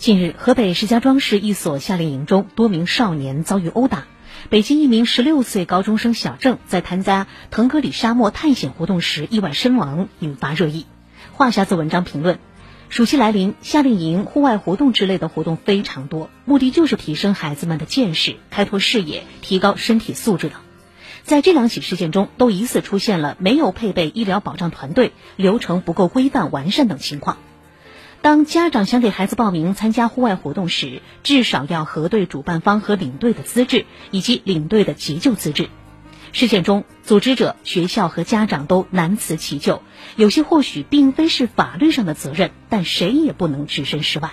近日，河北石家庄市一所夏令营中，多名少年遭遇殴打。北京一名十六岁高中生小郑在参加腾格里沙漠探险活动时意外身亡，引发热议。话匣子文章评论：暑期来临，夏令营、户外活动之类的活动非常多，目的就是提升孩子们的见识、开拓视野、提高身体素质等。在这两起事件中，都疑似出现了没有配备医疗保障团队、流程不够规范完善等情况。当家长想给孩子报名参加户外活动时，至少要核对主办方和领队的资质以及领队的急救资质。事件中，组织者、学校和家长都难辞其咎，有些或许并非是法律上的责任，但谁也不能置身事外。